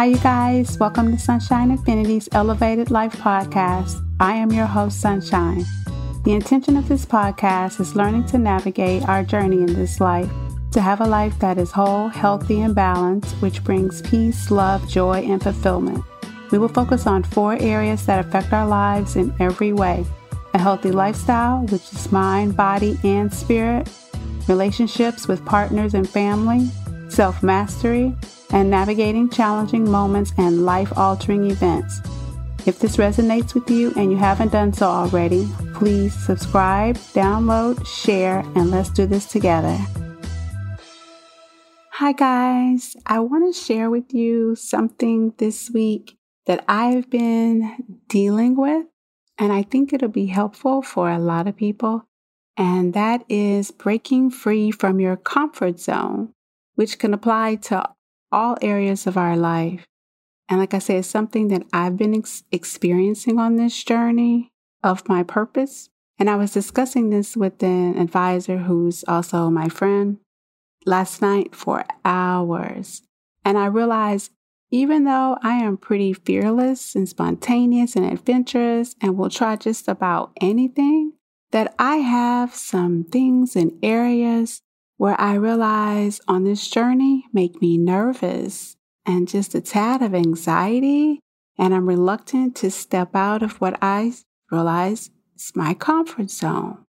Hi, you guys. Welcome to Sunshine Infinity's Elevated Life Podcast. I am your host, Sunshine. The intention of this podcast is learning to navigate our journey in this life, to have a life that is whole, healthy, and balanced, which brings peace, love, joy, and fulfillment. We will focus on four areas that affect our lives in every way a healthy lifestyle, which is mind, body, and spirit, relationships with partners and family, self mastery, and navigating challenging moments and life altering events. If this resonates with you and you haven't done so already, please subscribe, download, share, and let's do this together. Hi, guys. I want to share with you something this week that I've been dealing with, and I think it'll be helpful for a lot of people. And that is breaking free from your comfort zone, which can apply to all areas of our life. And like I said, it's something that I've been ex- experiencing on this journey of my purpose. And I was discussing this with an advisor who's also my friend last night for hours. And I realized even though I am pretty fearless and spontaneous and adventurous and will try just about anything, that I have some things and areas where I realize on this journey make me nervous and just a tad of anxiety. And I'm reluctant to step out of what I realize is my comfort zone.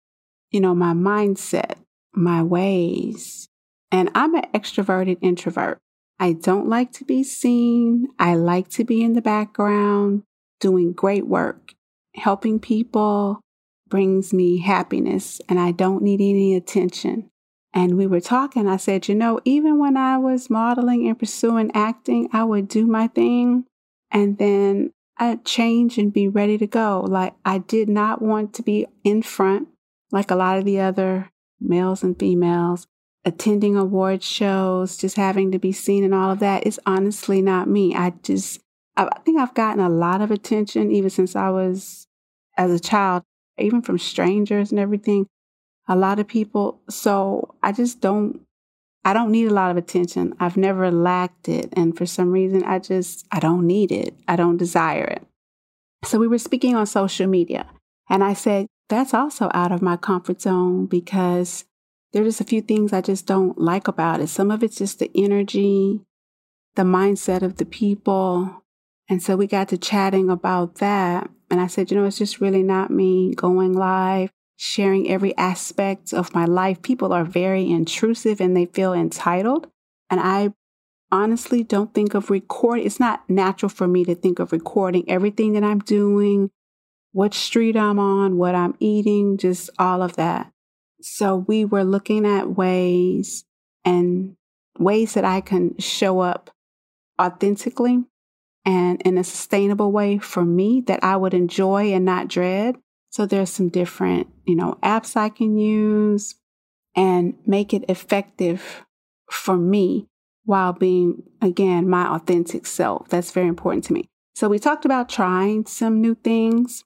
You know, my mindset, my ways. And I'm an extroverted introvert. I don't like to be seen. I like to be in the background doing great work. Helping people brings me happiness, and I don't need any attention. And we were talking. I said, you know, even when I was modeling and pursuing acting, I would do my thing and then I'd change and be ready to go. Like I did not want to be in front like a lot of the other males and females attending award shows, just having to be seen and all of that is honestly not me. I just, I think I've gotten a lot of attention even since I was as a child, even from strangers and everything a lot of people. So I just don't, I don't need a lot of attention. I've never lacked it. And for some reason, I just, I don't need it. I don't desire it. So we were speaking on social media and I said, that's also out of my comfort zone because there's just a few things I just don't like about it. Some of it's just the energy, the mindset of the people. And so we got to chatting about that. And I said, you know, it's just really not me going live sharing every aspect of my life. People are very intrusive and they feel entitled. And I honestly don't think of recording. It's not natural for me to think of recording everything that I'm doing, what street I'm on, what I'm eating, just all of that. So we were looking at ways and ways that I can show up authentically and in a sustainable way for me that I would enjoy and not dread. So there's some different, you know, apps I can use and make it effective for me while being, again, my authentic self. That's very important to me. So we talked about trying some new things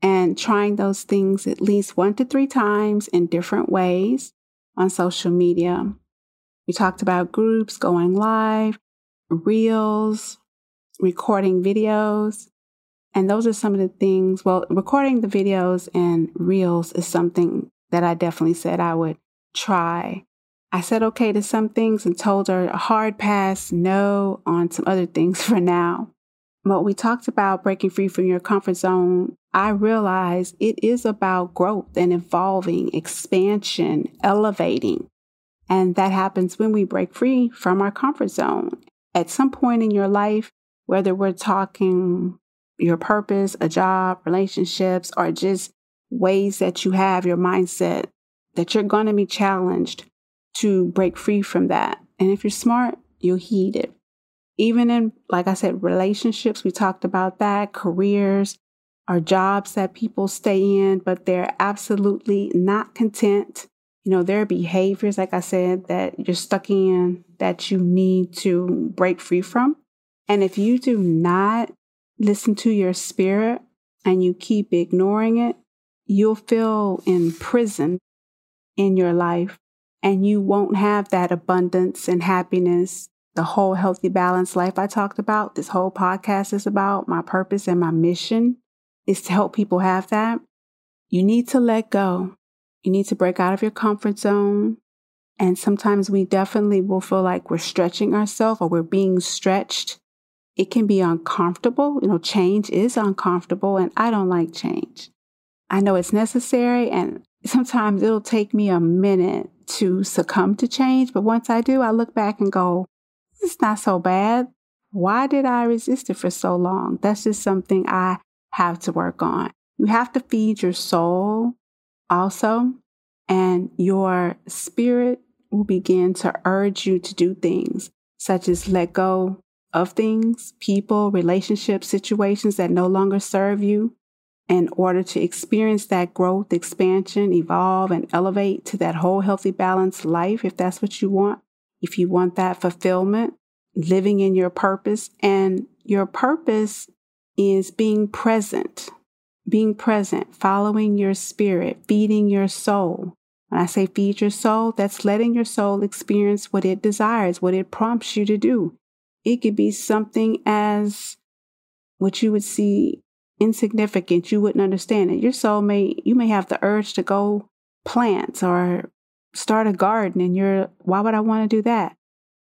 and trying those things at least one to three times in different ways on social media. We talked about groups going live, reels, recording videos, and those are some of the things. Well, recording the videos and reels is something that I definitely said I would try. I said okay to some things and told her a hard pass, no on some other things for now. But we talked about breaking free from your comfort zone. I realized it is about growth and evolving, expansion, elevating. And that happens when we break free from our comfort zone. At some point in your life, whether we're talking your purpose, a job, relationships, or just ways that you have your mindset that you're going to be challenged to break free from that. And if you're smart, you'll heed it. Even in, like I said, relationships, we talked about that, careers, or jobs that people stay in, but they're absolutely not content. You know, there are behaviors, like I said, that you're stuck in that you need to break free from. And if you do not listen to your spirit and you keep ignoring it, you'll feel imprisoned in your life and you won't have that abundance and happiness the whole healthy, balanced life I talked about, this whole podcast is about, my purpose and my mission is to help people have that. You need to let go. You need to break out of your comfort zone. And sometimes we definitely will feel like we're stretching ourselves or we're being stretched. It can be uncomfortable. You know, change is uncomfortable, and I don't like change. I know it's necessary, and sometimes it'll take me a minute to succumb to change. But once I do, I look back and go, it's not so bad. Why did I resist it for so long? That's just something I have to work on. You have to feed your soul also, and your spirit will begin to urge you to do things such as let go of things, people, relationships, situations that no longer serve you in order to experience that growth, expansion, evolve, and elevate to that whole healthy, balanced life if that's what you want if you want that fulfillment, living in your purpose. And your purpose is being present, being present, following your spirit, feeding your soul. When I say feed your soul, that's letting your soul experience what it desires, what it prompts you to do. It could be something as what you would see insignificant, you wouldn't understand it. Your soul may, you may have the urge to go plant or start a garden and you're, why would I want to do that?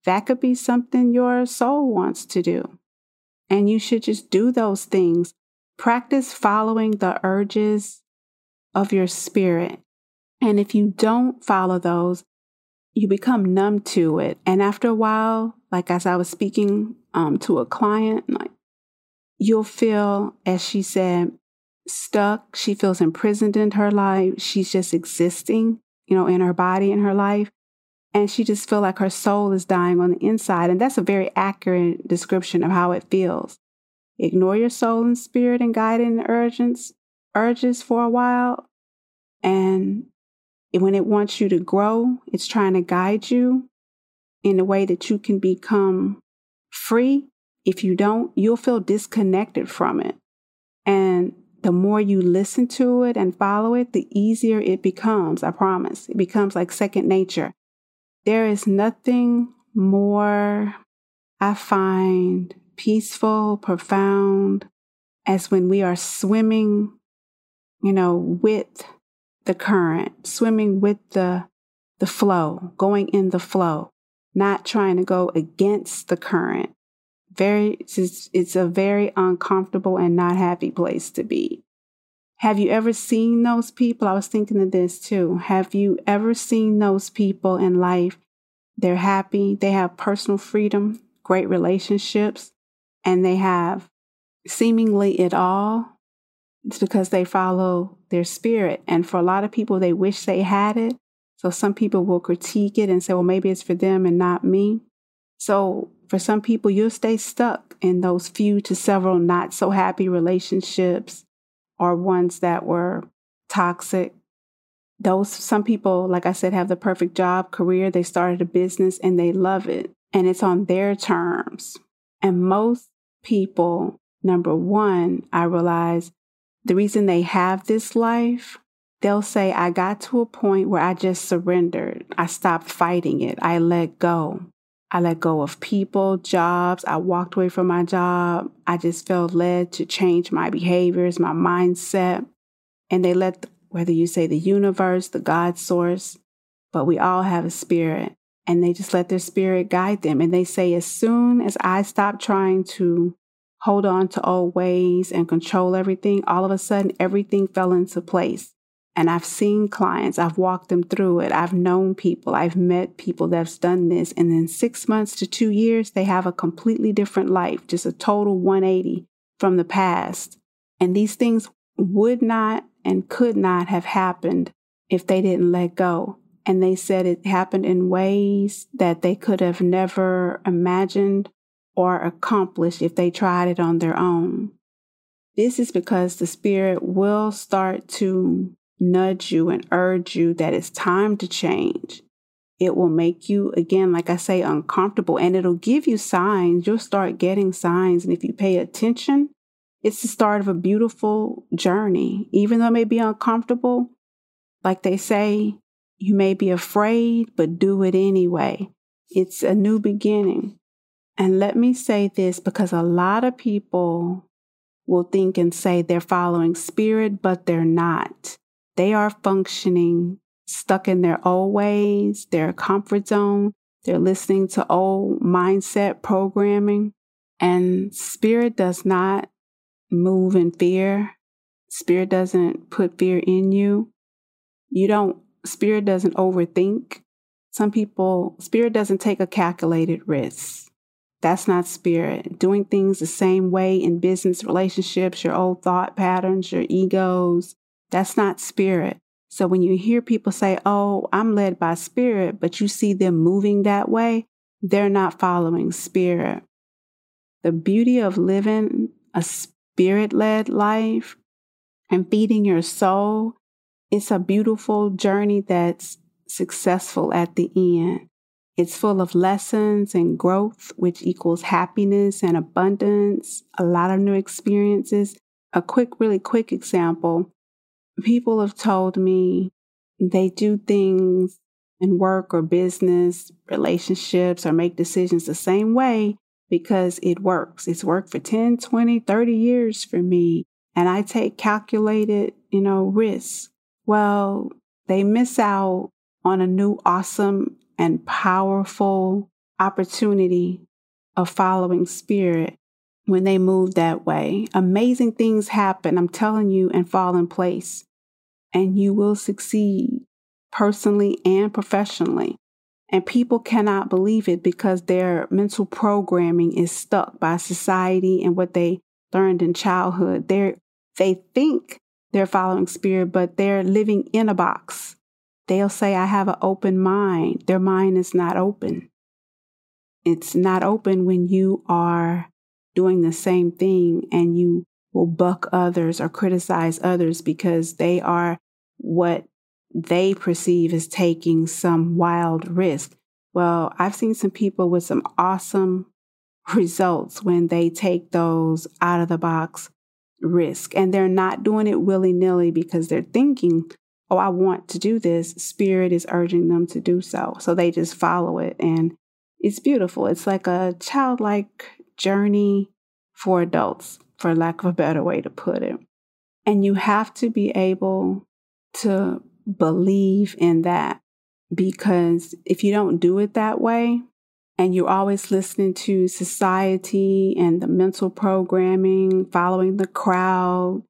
That could be something your soul wants to do. And you should just do those things. Practice following the urges of your spirit. And if you don't follow those, you become numb to it. And after a while, like as I was speaking um, to a client, like you'll feel, as she said, stuck. She feels imprisoned in her life. She's just existing you know, in her body, in her life. And she just feel like her soul is dying on the inside. And that's a very accurate description of how it feels. Ignore your soul and spirit and guiding urges, urges for a while. And when it wants you to grow, it's trying to guide you in a way that you can become free. If you don't, you'll feel disconnected from it. And the more you listen to it and follow it, the easier it becomes. I promise. It becomes like second nature. There is nothing more I find peaceful, profound, as when we are swimming, you know, with the current, swimming with the, the flow, going in the flow, not trying to go against the current, very it's, it's a very uncomfortable and not happy place to be. Have you ever seen those people? I was thinking of this too. Have you ever seen those people in life? They're happy, they have personal freedom, great relationships, and they have seemingly it all. It's because they follow their spirit. And for a lot of people, they wish they had it. So some people will critique it and say, well, maybe it's for them and not me. So for some people, you'll stay stuck in those few to several not so happy relationships or ones that were toxic. Those, some people, like I said, have the perfect job, career. They started a business and they love it and it's on their terms. And most people, number one, I realize the reason they have this life, they'll say, I got to a point where I just surrendered. I stopped fighting it. I let go. I let go of people, jobs. I walked away from my job. I just felt led to change my behaviors, my mindset. And they let, whether you say the universe, the God source, but we all have a spirit. And they just let their spirit guide them. And they say, as soon as I stopped trying to hold on to old ways and control everything, all of a sudden everything fell into place. And I've seen clients, I've walked them through it. I've known people, I've met people that's done this. And in six months to two years, they have a completely different life, just a total 180 from the past. And these things would not and could not have happened if they didn't let go. And they said it happened in ways that they could have never imagined or accomplished if they tried it on their own. This is because the spirit will start to nudge you and urge you that it's time to change. It will make you, again, like I say, uncomfortable and it'll give you signs. You'll start getting signs. And if you pay attention, it's the start of a beautiful journey. Even though it may be uncomfortable, like they say, you may be afraid, but do it anyway. It's a new beginning. And let me say this because a lot of people will think and say they're following spirit, but they're not. They are functioning stuck in their old ways, their comfort zone. They're listening to old mindset programming. And spirit does not move in fear. Spirit doesn't put fear in you. You don't, spirit doesn't overthink. Some people, spirit doesn't take a calculated risk. That's not spirit. Doing things the same way in business relationships, your old thought patterns, your egos, that's not spirit. So when you hear people say, Oh, I'm led by spirit, but you see them moving that way, they're not following spirit. The beauty of living a spirit led life and feeding your soul, it's a beautiful journey that's successful at the end. It's full of lessons and growth, which equals happiness and abundance, a lot of new experiences. A quick, really quick example people have told me they do things in work or business, relationships, or make decisions the same way because it works. It's worked for 10, 20, 30 years for me. And I take calculated, you know, risks. Well, they miss out on a new, awesome, and powerful opportunity of following spirit when they move that way. Amazing things happen, I'm telling you, and fall in place. And you will succeed personally and professionally. And people cannot believe it because their mental programming is stuck by society and what they learned in childhood. they they think they're following spirit, but they're living in a box. They'll say, I have an open mind. Their mind is not open. It's not open when you are doing the same thing and you will buck others or criticize others because they are what they perceive as taking some wild risk. Well, I've seen some people with some awesome results when they take those out of the box risk and they're not doing it willy nilly because they're thinking, oh, I want to do this. Spirit is urging them to do so. So they just follow it. And it's beautiful. It's like a childlike journey for adults, for lack of a better way to put it. And you have to be able to believe in that because if you don't do it that way, and you're always listening to society and the mental programming, following the crowd,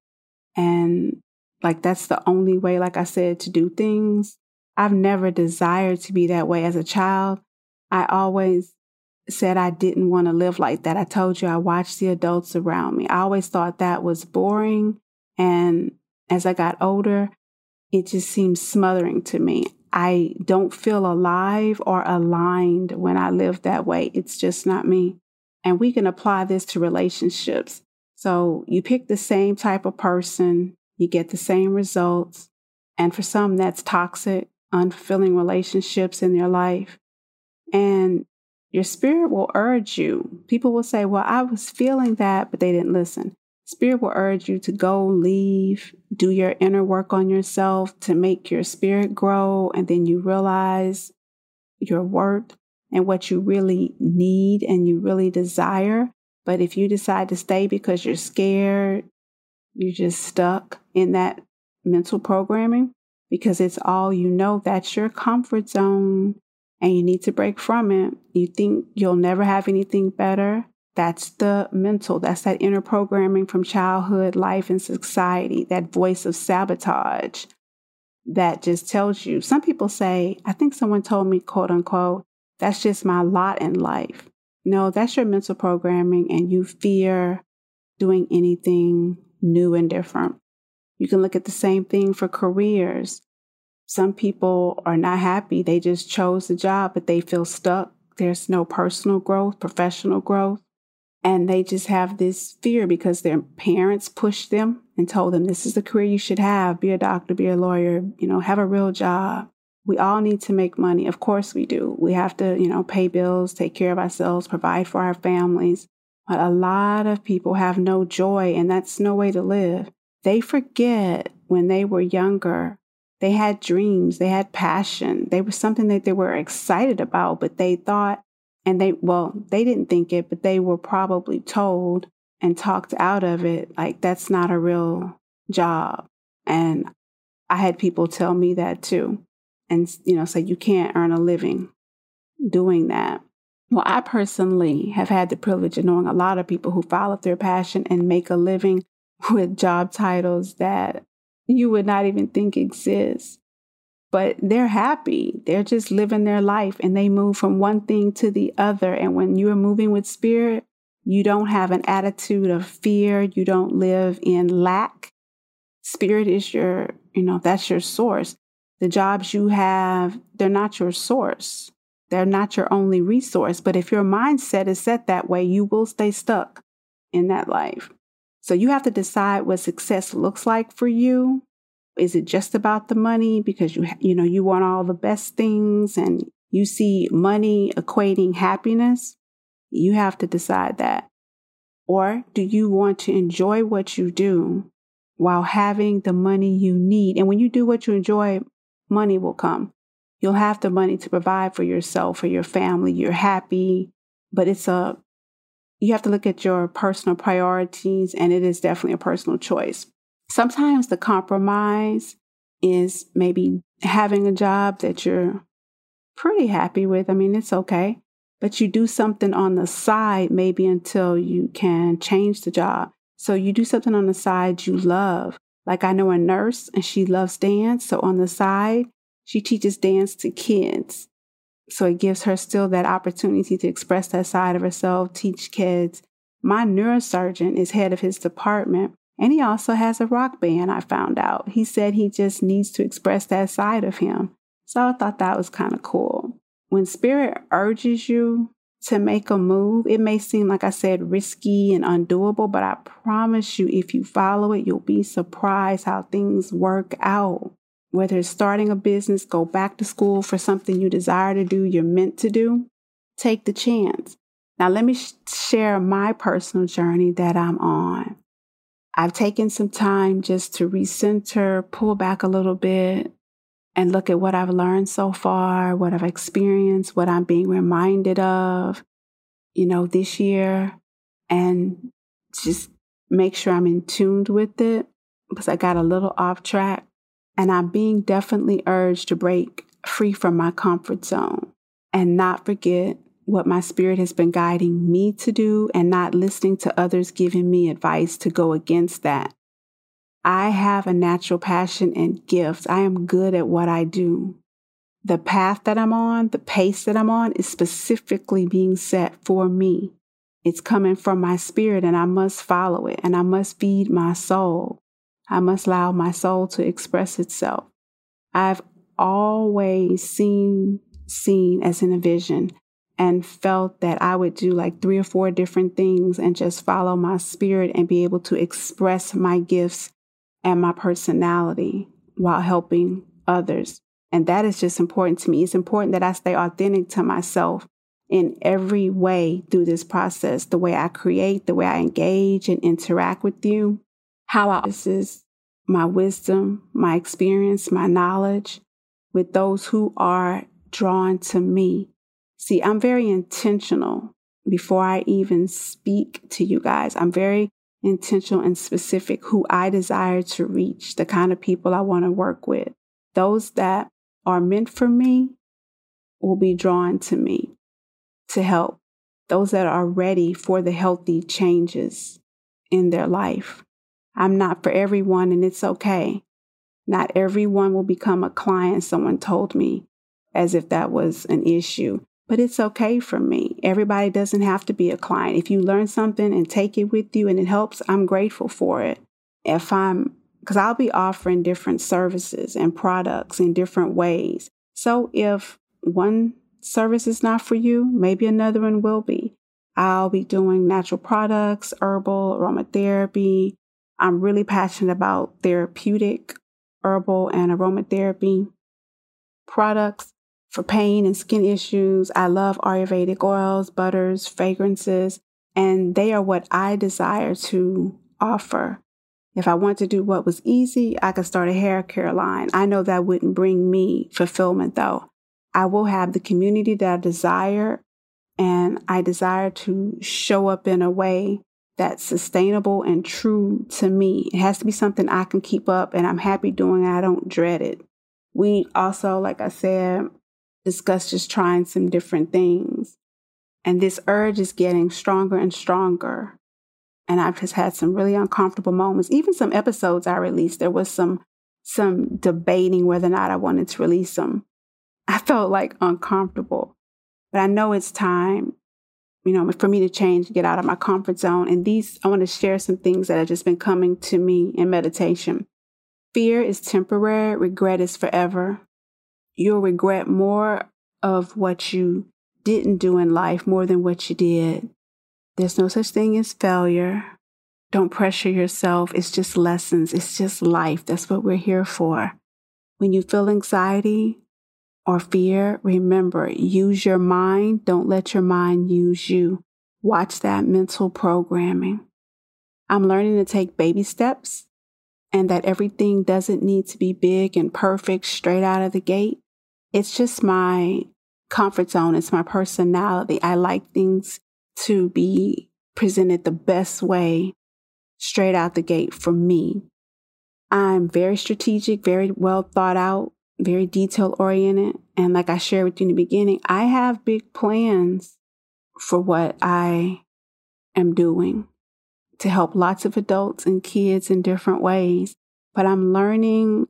and like that's the only way, like I said, to do things. I've never desired to be that way as a child. I always said I didn't want to live like that. I told you I watched the adults around me. I always thought that was boring. And as I got older, it just seemed smothering to me. I don't feel alive or aligned when I live that way. It's just not me. And we can apply this to relationships. So you pick the same type of person, you get the same results. And for some, that's toxic, unfulfilling relationships in their life. And your spirit will urge you. People will say, Well, I was feeling that, but they didn't listen. Spirit will urge you to go, leave, do your inner work on yourself to make your spirit grow. And then you realize your worth and what you really need and you really desire. But if you decide to stay because you're scared, you're just stuck in that mental programming because it's all you know. That's your comfort zone and you need to break from it. You think you'll never have anything better. That's the mental, that's that inner programming from childhood, life, and society, that voice of sabotage that just tells you. Some people say, I think someone told me, quote unquote, that's just my lot in life. No, that's your mental programming, and you fear doing anything new and different. You can look at the same thing for careers. Some people are not happy. They just chose the job, but they feel stuck. There's no personal growth, professional growth. And they just have this fear because their parents pushed them and told them this is the career you should have be a doctor, be a lawyer, you know, have a real job. We all need to make money. Of course we do. We have to, you know, pay bills, take care of ourselves, provide for our families. But a lot of people have no joy, and that's no way to live. They forget when they were younger, they had dreams, they had passion, they were something that they were excited about, but they thought And they, well, they didn't think it, but they were probably told and talked out of it like that's not a real job. And I had people tell me that too. And, you know, say you can't earn a living doing that. Well, I personally have had the privilege of knowing a lot of people who follow their passion and make a living with job titles that you would not even think exist. But they're happy. They're just living their life and they move from one thing to the other. And when you're moving with spirit, you don't have an attitude of fear. You don't live in lack. Spirit is your, you know, that's your source. The jobs you have, they're not your source. They're not your only resource. But if your mindset is set that way, you will stay stuck in that life. So you have to decide what success looks like for you. Is it just about the money because you you know you want all the best things and you see money equating happiness? You have to decide that. Or do you want to enjoy what you do while having the money you need? And when you do what you enjoy, money will come. You'll have the money to provide for yourself, for your family. You're happy, but it's a, you have to look at your personal priorities, and it is definitely a personal choice. Sometimes the compromise is maybe having a job that you're pretty happy with. I mean, it's okay, but you do something on the side maybe until you can change the job. So you do something on the side you love. Like I know a nurse and she loves dance. So on the side, she teaches dance to kids. So it gives her still that opportunity to express that side of herself, teach kids. My neurosurgeon is head of his department, and he also has a rock band, I found out. He said he just needs to express that side of him. So I thought that was kind of cool. When spirit urges you to make a move, it may seem, like I said, risky and undoable, but I promise you, if you follow it, you'll be surprised how things work out whether it's starting a business, go back to school for something you desire to do, you're meant to do, take the chance. Now, let me sh- share my personal journey that I'm on. I've taken some time just to recenter, pull back a little bit, and look at what I've learned so far, what I've experienced, what I'm being reminded of, you know, this year, and just make sure I'm in tuned with it because I got a little off track and I'm being definitely urged to break free from my comfort zone and not forget what my spirit has been guiding me to do and not listening to others giving me advice to go against that. I have a natural passion and gifts. I am good at what I do. The path that I'm on, the pace that I'm on is specifically being set for me. It's coming from my spirit and I must follow it and I must feed my soul. I must allow my soul to express itself. I've always seen seen as in a vision and felt that I would do like three or four different things and just follow my spirit and be able to express my gifts and my personality while helping others. And that is just important to me. It's important that I stay authentic to myself in every way through this process the way I create, the way I engage and interact with you, how I, this is my wisdom, my experience, my knowledge with those who are drawn to me. See, I'm very intentional before I even speak to you guys. I'm very intentional and specific who I desire to reach, the kind of people I want to work with. Those that are meant for me will be drawn to me to help. Those that are ready for the healthy changes in their life. I'm not for everyone, and it's okay. Not everyone will become a client, someone told me, as if that was an issue. But it's okay for me. Everybody doesn't have to be a client. If you learn something and take it with you and it helps, I'm grateful for it. If I'm, because I'll be offering different services and products in different ways. So if one service is not for you, maybe another one will be. I'll be doing natural products, herbal, aromatherapy, I'm really passionate about therapeutic, herbal, and aromatherapy products for pain and skin issues. I love Ayurvedic oils, butters, fragrances, and they are what I desire to offer. If I want to do what was easy, I could start a hair care line. I know that wouldn't bring me fulfillment though. I will have the community that I desire And I desire to show up in a way that's sustainable and true to me. It has to be something I can keep up and I'm happy doing. I don't dread it. We also, like I said, discussed just trying some different things. And this urge is getting stronger and stronger. And I've just had some really uncomfortable moments. Even some episodes I released, there was some some debating whether or not I wanted to release them. I felt like uncomfortable. But I know it's time, you know, for me to change, get out of my comfort zone. And these, I want to share some things that have just been coming to me in meditation. Fear is temporary, regret is forever. You'll regret more of what you didn't do in life more than what you did. There's no such thing as failure. Don't pressure yourself. It's just lessons. It's just life. That's what we're here for. When you feel anxiety or fear, remember, use your mind. Don't let your mind use you. Watch that mental programming. I'm learning to take baby steps and that everything doesn't need to be big and perfect straight out of the gate. It's just my comfort zone. It's my personality. I like things to be presented the best way straight out the gate for me. I'm very strategic, very well thought out, very detail oriented. And like I shared with you in the beginning, I have big plans for what I am doing to help lots of adults and kids in different ways. But I'm learning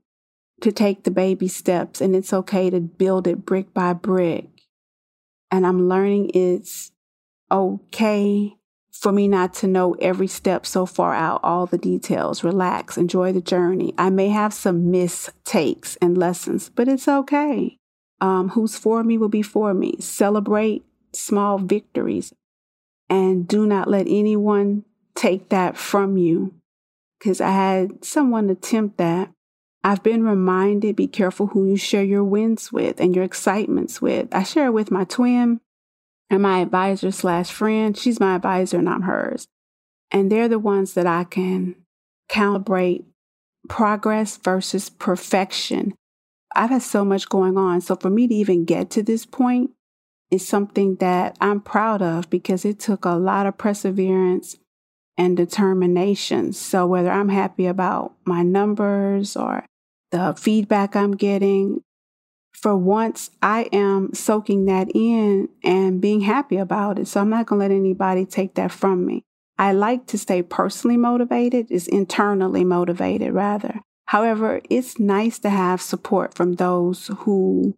to take the baby steps and it's okay to build it brick by brick. And I'm learning it's okay for me not to know every step so far out, all the details. Relax, enjoy the journey. I may have some mistakes and lessons, but it's okay. Um, who's for me will be for me. Celebrate small victories and do not let anyone take that from you. Because I had someone attempt that. I've been reminded be careful who you share your wins with and your excitements with. I share it with my twin and my advisor slash friend. She's my advisor and I'm hers. And they're the ones that I can calibrate progress versus perfection. I've had so much going on. So for me to even get to this point is something that I'm proud of because it took a lot of perseverance and determination. So whether I'm happy about my numbers or the feedback I'm getting, for once I am soaking that in and being happy about it. So I'm not going to let anybody take that from me. I like to stay personally motivated, is internally motivated rather. However, it's nice to have support from those who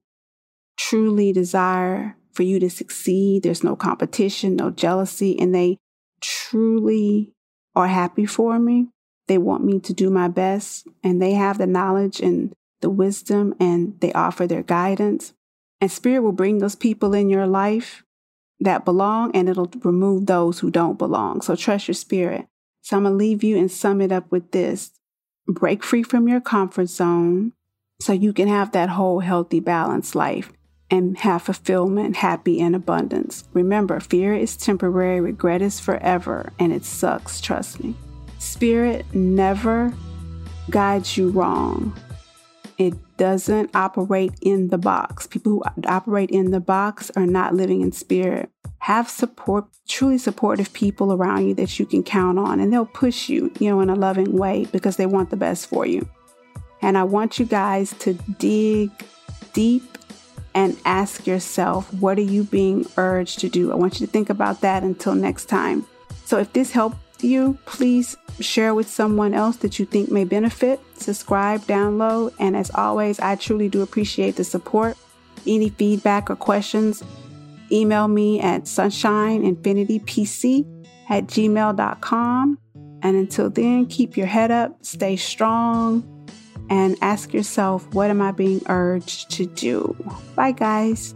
truly desire for you to succeed. There's no competition, no jealousy, and they truly are happy for me. They want me to do my best, and they have the knowledge and the wisdom and they offer their guidance. And Spirit will bring those people in your life that belong and it'll remove those who don't belong. So trust your spirit. So I'm going to leave you and sum it up with this break free from your comfort zone so you can have that whole healthy, balanced life and have fulfillment, happy, and abundance. Remember, fear is temporary, regret is forever, and it sucks, trust me. Spirit never guides you wrong. It doesn't operate in the box. People who operate in the box are not living in spirit. Have support, truly supportive people around you that you can count on, and they'll push you, you know, in a loving way because they want the best for you. And I want you guys to dig deep and ask yourself, what are you being urged to do? I want you to think about that until next time. So if this helped you, please share with someone else that you think may benefit. Subscribe, download, and as always, I truly do appreciate the support. Any feedback or questions, email me at sunshineinfinitypc at gmail.com. And until then, keep your head up, stay strong, and ask yourself, what am I being urged to do? Bye, guys.